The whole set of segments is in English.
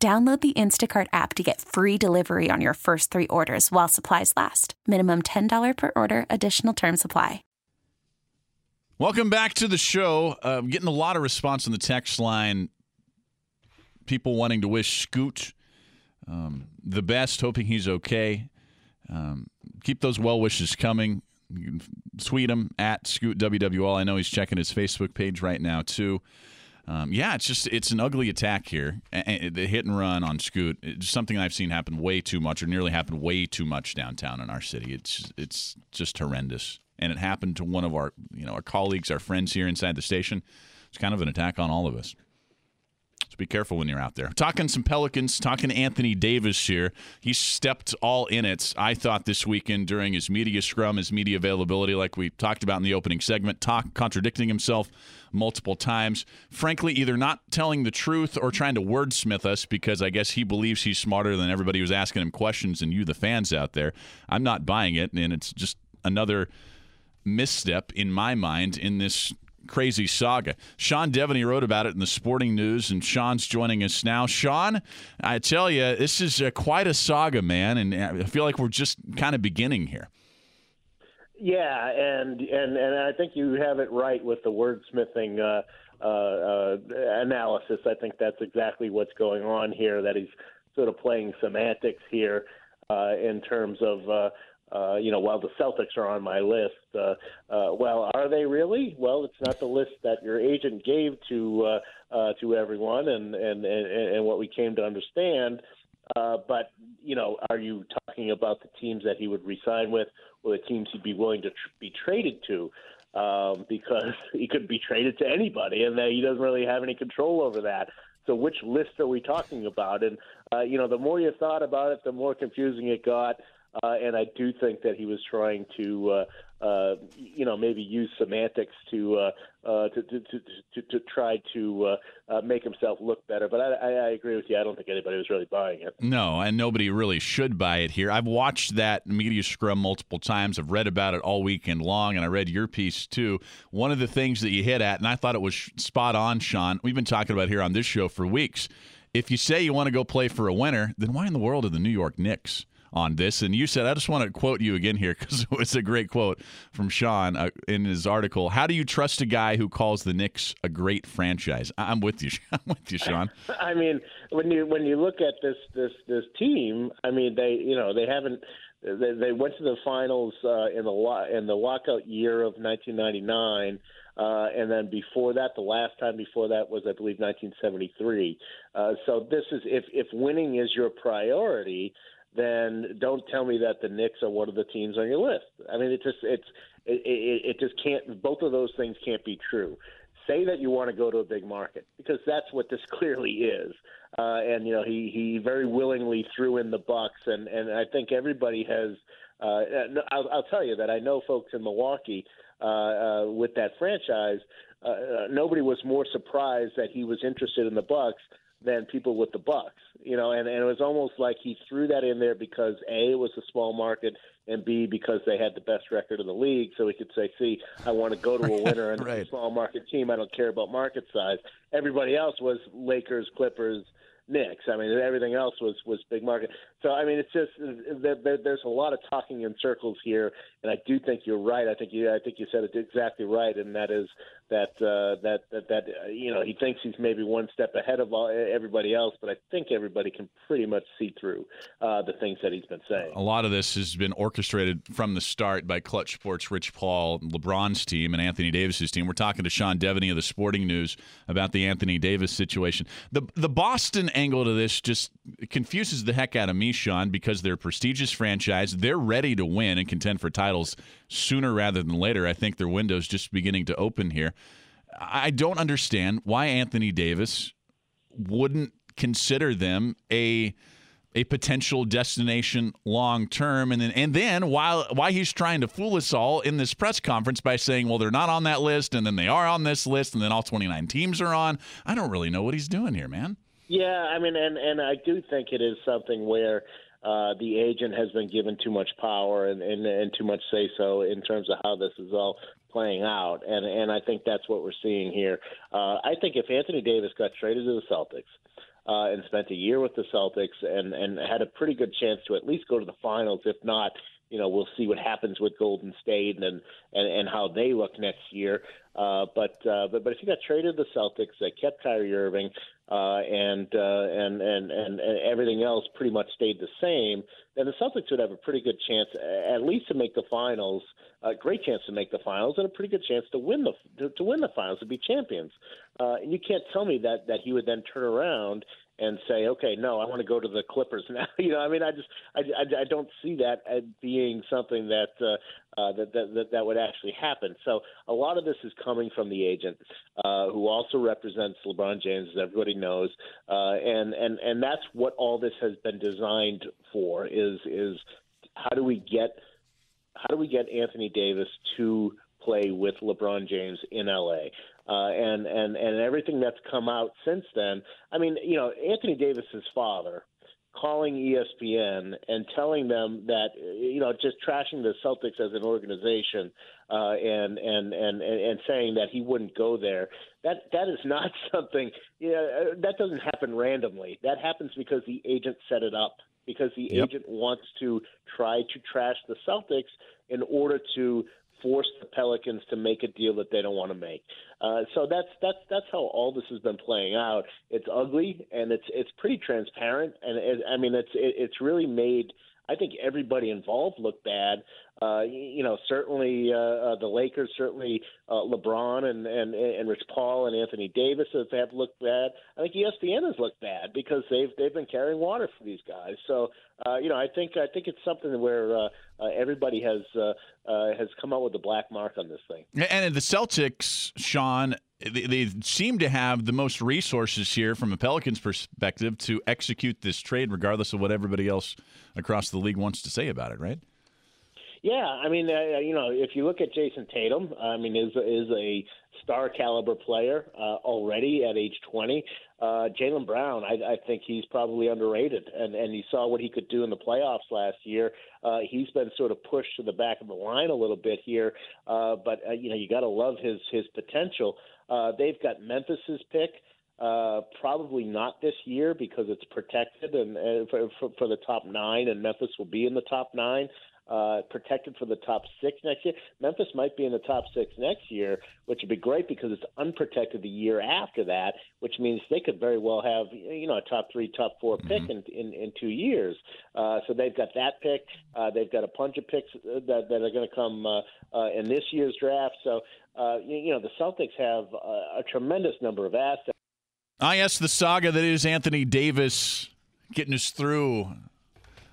Download the Instacart app to get free delivery on your first three orders while supplies last. Minimum $10 per order, additional term supply. Welcome back to the show. Uh, getting a lot of response on the text line. People wanting to wish Scoot um, the best, hoping he's okay. Um, keep those well wishes coming. Tweet him at Scoot WWL. I know he's checking his Facebook page right now, too. Um, yeah, it's just it's an ugly attack here. The hit and run on Scoot, it's something I've seen happen way too much, or nearly happen way too much downtown in our city. It's it's just horrendous, and it happened to one of our you know our colleagues, our friends here inside the station. It's kind of an attack on all of us. Be careful when you're out there. Talking some Pelicans, talking Anthony Davis here. He stepped all in it, I thought, this weekend during his media scrum, his media availability, like we talked about in the opening segment, talk, contradicting himself multiple times. Frankly, either not telling the truth or trying to wordsmith us because I guess he believes he's smarter than everybody who's asking him questions and you, the fans out there. I'm not buying it, and it's just another misstep in my mind in this crazy saga. Sean Deveny wrote about it in the Sporting News, and Sean's joining us now. Sean, I tell you, this is uh, quite a saga, man, and I feel like we're just kind of beginning here. Yeah, and and and I think you have it right with the wordsmithing uh, uh, uh, analysis. I think that's exactly what's going on here. That he's sort of playing semantics here uh, in terms of uh, you know, while the Celtics are on my list, uh, uh, well, are they really? Well, it's not the list that your agent gave to uh, uh, to everyone, and, and and and what we came to understand. Uh, but you know, are you talking about the teams that he would resign with, or the teams he'd be willing to tr- be traded to? Um, because he could be traded to anybody, and that he doesn't really have any control over that. So, which list are we talking about? And uh, you know, the more you thought about it, the more confusing it got. Uh, and I do think that he was trying to, uh, uh, you know, maybe use semantics to uh, uh, to, to, to, to, try to uh, make himself look better. But I, I, I agree with you. I don't think anybody was really buying it. No, and nobody really should buy it here. I've watched that media scrum multiple times. I've read about it all weekend long, and I read your piece too. One of the things that you hit at, and I thought it was spot on, Sean. We've been talking about here on this show for weeks. If you say you want to go play for a winner, then why in the world are the New York Knicks? On this. And you said, I just want to quote you again here because it's a great quote from Sean uh, in his article. How do you trust a guy who calls the Knicks a great franchise? I'm with you. I'm with you, Sean. I mean, when you when you look at this this this team, I mean, they you know they haven't. They, they went to the finals uh, in the in the lockout year of 1999. Uh, and then before that, the last time before that was, I believe, 1973. Uh, so this is if if winning is your priority, then don't tell me that the Knicks are one of the teams on your list. I mean, it just it's it, it, it just can't. Both of those things can't be true. Say that you want to go to a big market because that's what this clearly is. Uh, and you know, he he very willingly threw in the Bucks, and and I think everybody has. Uh, I'll, I'll tell you that I know folks in Milwaukee uh, uh, with that franchise. Uh, uh nobody was more surprised that he was interested in the Bucks than people with the Bucks. You know, and, and it was almost like he threw that in there because A it was a small market and B because they had the best record in the league, so he could say, "See, I want to go to a winner and right. a small market team. I don't care about market size." Everybody else was Lakers, Clippers, Knicks. I mean, everything else was was big market. So I mean, it's just there, there, there's a lot of talking in circles here, and I do think you're right. I think you I think you said it exactly right, and that is that uh, that that that uh, you know he thinks he's maybe one step ahead of all, everybody else, but I think everybody can pretty much see through uh, the things that he's been saying. A lot of this has been orchestrated from the start by Clutch Sports, Rich Paul, LeBron's team, and Anthony Davis's team. We're talking to Sean Deveny of the Sporting News about the Anthony Davis situation. The the Boston angle to this just confuses the heck out of me, Sean, because they're a prestigious franchise. They're ready to win and contend for titles sooner rather than later. I think their window's just beginning to open here. I don't understand why Anthony Davis wouldn't consider them a a potential destination long term. And then, and then while why he's trying to fool us all in this press conference by saying, well, they're not on that list, and then they are on this list, and then all 29 teams are on. I don't really know what he's doing here, man. Yeah, I mean, and and I do think it is something where uh, the agent has been given too much power and, and, and too much say so in terms of how this is all playing out, and and I think that's what we're seeing here. Uh, I think if Anthony Davis got traded to the Celtics uh, and spent a year with the Celtics and and had a pretty good chance to at least go to the finals, if not. You know, we'll see what happens with Golden State and and, and how they look next year. Uh, but, uh, but but if you got traded to the Celtics, they kept Kyrie Irving, uh, and, uh, and and and and everything else pretty much stayed the same, then the Celtics would have a pretty good chance, at least to make the finals. A great chance to make the finals, and a pretty good chance to win the to, to win the finals to be champions. Uh, and you can't tell me that that he would then turn around and say, okay, no, I want to go to the Clippers now. you know, I mean, I just I, I, I don't see that as being something that, uh, uh, that, that that that would actually happen. So a lot of this is coming from the agent, uh, who also represents LeBron James, as everybody knows, uh, and and and that's what all this has been designed for. Is is how do we get how do we get Anthony Davis to play with LeBron James in LA? uh, and and and everything that's come out since then. I mean, you know, Anthony Davis's father calling ESPN and telling them that you know just trashing the Celtics as an organization uh, and, and and and saying that he wouldn't go there. That that is not something. You know, that doesn't happen randomly. That happens because the agent set it up. Because the yep. agent wants to try to trash the Celtics in order to force the Pelicans to make a deal that they don't want to make. Uh, so that's that's that's how all this has been playing out. It's ugly and it's it's pretty transparent, and it, I mean it's it, it's really made I think everybody involved looked bad. Uh, you know, certainly uh, uh, the Lakers, certainly uh, LeBron and, and and Rich Paul and Anthony Davis have, have looked bad. I think ESPN has looked bad because they've they've been carrying water for these guys. So uh, you know, I think I think it's something where uh, uh, everybody has uh, uh, has come out with a black mark on this thing. And the Celtics, Sean, they, seem to have the most resources here from a Pelicans perspective to execute this trade, regardless of what everybody else across the league wants to say about it, right? Yeah, I mean, uh, you know, if you look at Jayson Tatum, I mean, is is a star caliber player uh, already at age 20. Uh, Jaylen Brown, I, I think he's probably underrated, and and you saw what he could do in the playoffs last year. Uh, he's been sort of pushed to the back of the line a little bit here, uh, but uh, you know you got to love his his potential. Uh, they've got Memphis's pick. Uh, probably not this year because it's protected and, and for, for, for the top nine, and Memphis will be in the top nine uh, protected for the top six next year. Memphis might be in the top six next year, which would be great because it's unprotected the year after that, which means they could very well have you know a top three, top 4 pick mm-hmm. in, in in two years. Uh, so they've got that pick. Uh, they've got a bunch of picks that that are going to come uh, uh, in this year's draft. So uh, you, you know the Celtics have a, a tremendous number of assets. I yes, the saga that is Anthony Davis getting us through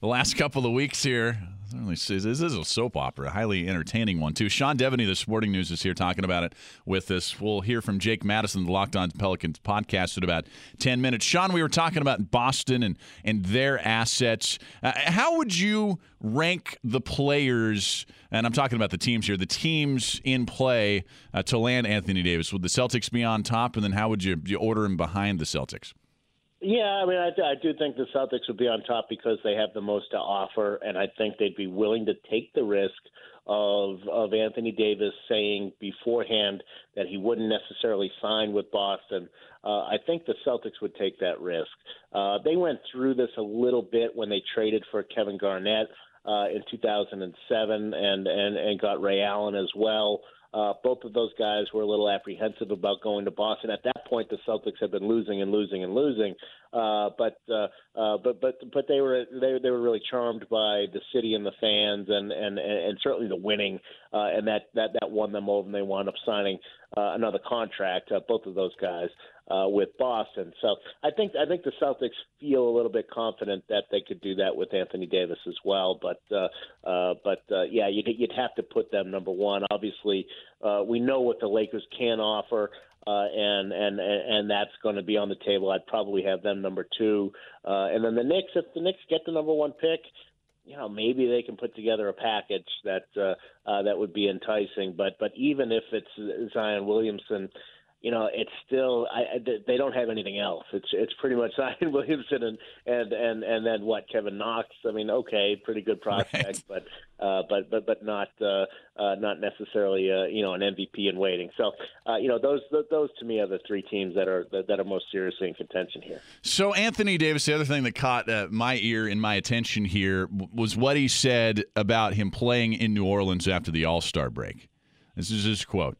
the last couple of weeks here. This is a soap opera, highly entertaining one, too. Sean Deveny, the Sporting News, is here talking about it with us. We'll hear from Jake Madison, the Locked On Pelicans podcast, in about 10 minutes. Sean, we were talking about Boston and, and their assets. Uh, how would you rank the players, and I'm talking about the teams here, the teams in play uh, to land Anthony Davis? Would the Celtics be on top, and then how would you, you order them behind the Celtics? Yeah, I mean, I, I do think the Celtics would be on top because they have the most to offer, and I think they'd be willing to take the risk of of Anthony Davis saying beforehand that he wouldn't necessarily sign with Boston. Uh, I think the Celtics would take that risk. Uh, they went through this a little bit when they traded for Kevin Garnett uh, in 2007 and and and got Ray Allen as well. Uh, Uh, both of those guys were a little apprehensive about going to Boston. At that point, the Celtics had been losing and losing and losing, uh, but uh, uh, but but but they were they they were really charmed by the city and the fans and and and certainly the winning, uh, and that that that won them over, and they wound up signing uh, another contract. Uh, both of those guys uh, with Boston. So I think I think the Celtics feel a little bit confident that they could do that with Anthony Davis as well. But uh, uh, but uh, yeah, you'd, you'd have to put them number one. Obviously, uh, we know what the Lakers can offer. Uh, and and and that's going to be on the table. I'd probably have them number two, uh, and then the Knicks. If the Knicks get the number one pick, you know maybe they can put together a package that uh, uh, that would be enticing. But but even if it's Zion Williamson, you know, it's still I, they don't have anything else. It's it's pretty much Zion Williamson and and and and then what Kevin Knox. I mean, okay, pretty good prospect, right. but uh, but but but not uh, uh, not necessarily uh, you know an MVP in waiting. So uh, you know those those to me are the three teams that are that are most seriously in contention here. So Anthony Davis, the other thing that caught uh, my ear and my attention here was what he said about him playing in New Orleans after the All Star break. This is his quote.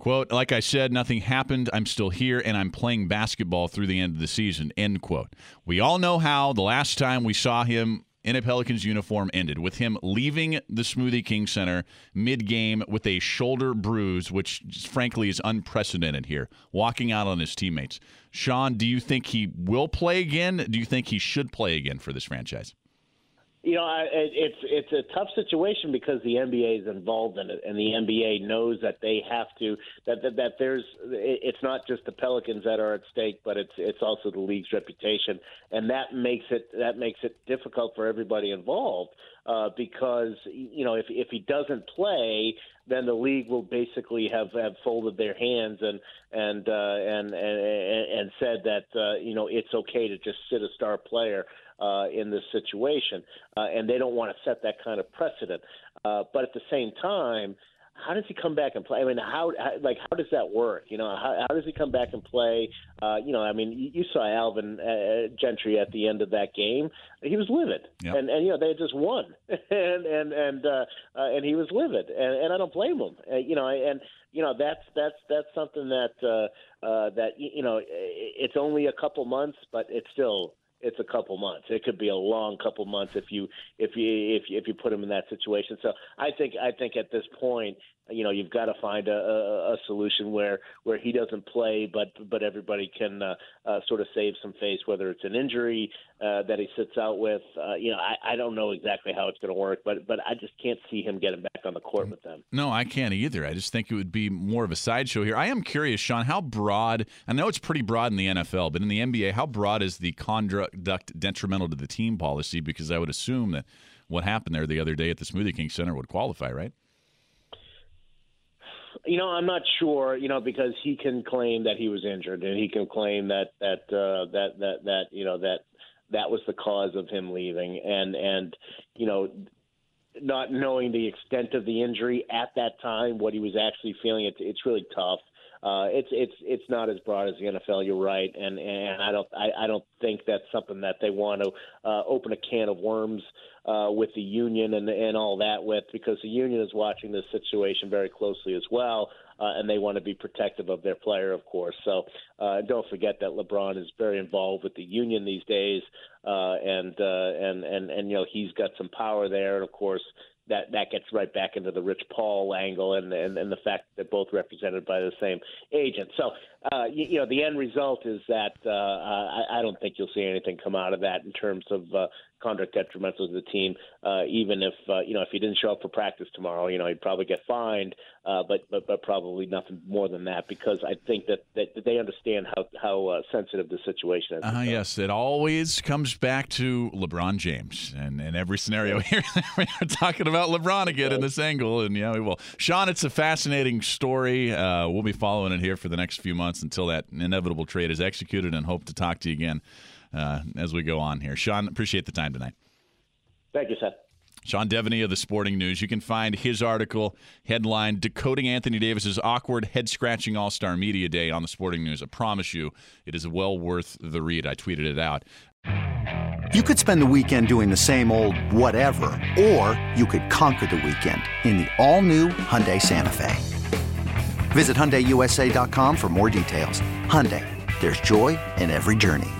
Quote, like I said, nothing happened. I'm still here and I'm playing basketball through the end of the season. End quote. We all know how the last time we saw him in a Pelicans uniform ended with him leaving the Smoothie King Center mid game with a shoulder bruise, which frankly is unprecedented here, walking out on his teammates. Sean, do you think he will play again? Do you think he should play again for this franchise? You know, it's it's a tough situation because the NBA is involved in it, and the NBA knows that they have to that that, that there's it's not just the Pelicans that are at stake, but it's it's also the league's reputation, and that makes it that makes it difficult for everybody involved uh, because you know if if he doesn't play, then the league will basically have, have folded their hands and and uh, and, and and said that uh, you know it's okay to just sit a star player uh, in this situation, uh, and they don't want to set that kind of precedent. Uh, but at the same time, how does he come back and play? I mean, how, how like how does that work? You know, how, how does he come back and play? Uh, you know, I mean, you, you saw Alvin uh, Gentry at the end of that game; he was livid, yep. and and you know they had just won, and and and uh, uh, and he was livid, and, and I don't blame him. Uh, you know, and you know that's that's that's something that uh, uh, that you know it's only a couple months, but it's still it's a couple months. It could be a long couple months if you if you if you, if you put him in that situation. So I think I think at this point, you know, you've got to find a, a, a solution where where he doesn't play, but but everybody can uh, uh, sort of save some face, whether it's an injury uh, that he sits out with. Uh, you know, I, I don't know exactly how it's going to work, but but I just can't see him getting back on the court with them. No, I can't either. I just think it would be more of a sideshow here. I am curious, Sean, how broad? I know it's pretty broad in the NFL, but in the NBA, how broad is the conduct detrimental to the team policy? Because I would assume that what happened there the other day at the Smoothie King Center would qualify, right? You know, I'm not sure. You know, because he can claim that he was injured, and he can claim that that uh, that that that you know that that was the cause of him leaving, and and you know, not knowing the extent of the injury at that time, what he was actually feeling, it's it's really tough. Uh, it's it's it's not as broad as the NFL. You're right, and and I don't I, I don't think that's something that they want to uh, open a can of worms uh, with the union and and all that with because the union is watching this situation very closely as well, uh, and they want to be protective of their player, of course. So uh, don't forget that LeBron is very involved with the union these days, uh, and uh, and and and you know he's got some power there, and of course that that gets right back into the Rich Paul angle and and, and the fact that both represented by the same agent. So uh, you, you know the end result is that uh, I, I don't think you'll see anything come out of that in terms of uh, conduct detrimental to the team. Uh, even if uh, you know if he didn't show up for practice tomorrow, you know he'd probably get fined, uh, but, but but probably nothing more than that because I think that, that, they understand how how uh, sensitive the situation is. Uh, yes, it always comes back to LeBron James, and in every scenario here we're talking about LeBron again in this angle, and yeah, we will. Sean, it's a fascinating story. Uh, we'll be following it here for the next few months until that inevitable trade is executed, and hope to talk to you again uh, as we go on here. Sean, appreciate the time tonight. Thank you, Seth. Sean Deveny of the Sporting News. You can find his article headline Decoding Anthony Davis's Awkward Head Scratching All Star Media Day on the Sporting News. I promise you, it is well worth the read. I tweeted it out. You could spend the weekend doing the same old whatever, or you could conquer the weekend in the all new Hyundai Santa Fe. Visit HyundaiUSA.com for more details. Hyundai, there's joy in every journey.